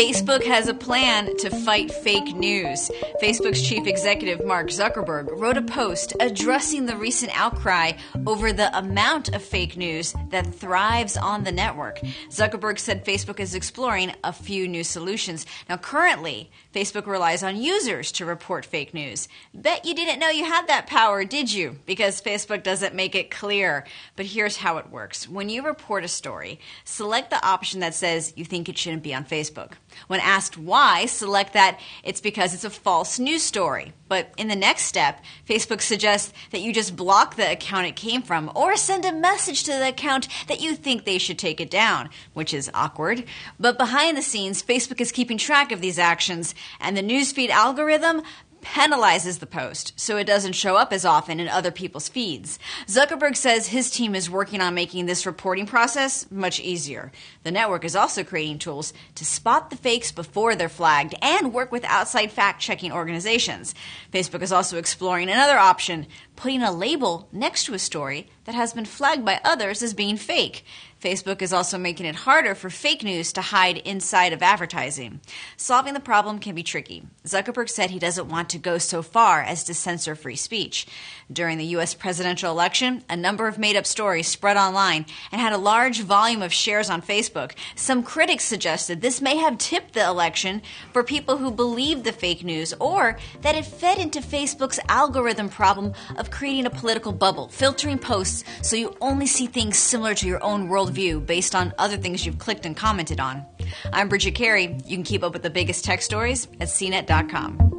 Facebook has a plan to fight fake news. Facebook's chief executive, Mark Zuckerberg, wrote a post addressing the recent outcry over the amount of fake news that thrives on the network. Zuckerberg said Facebook is exploring a few new solutions. Now, currently, Facebook relies on users to report fake news. Bet you didn't know you had that power, did you? Because Facebook doesn't make it clear. But here's how it works when you report a story, select the option that says you think it shouldn't be on Facebook. When asked why, select that it's because it's a false news story. But in the next step, Facebook suggests that you just block the account it came from or send a message to the account that you think they should take it down, which is awkward. But behind the scenes, Facebook is keeping track of these actions, and the newsfeed algorithm penalizes the post so it doesn't show up as often in other people's feeds. Zuckerberg says his team is working on making this reporting process much easier. The network is also creating tools to spot the fakes before they're flagged and work with outside fact checking organizations. Facebook is also exploring another option putting a label next to a story that has been flagged by others as being fake. Facebook is also making it harder for fake news to hide inside of advertising. Solving the problem can be tricky. Zuckerberg said he doesn't want to go so far as to censor free speech. During the U.S. presidential election, a number of made up stories spread online and had a large volume of shares on Facebook. Some critics suggested this may have tipped the election for people who believed the fake news or that it fed into Facebook's algorithm problem of creating a political bubble, filtering posts so you only see things similar to your own worldview based on other things you've clicked and commented on. I'm Bridget Carey. You can keep up with the biggest tech stories at cnet.com.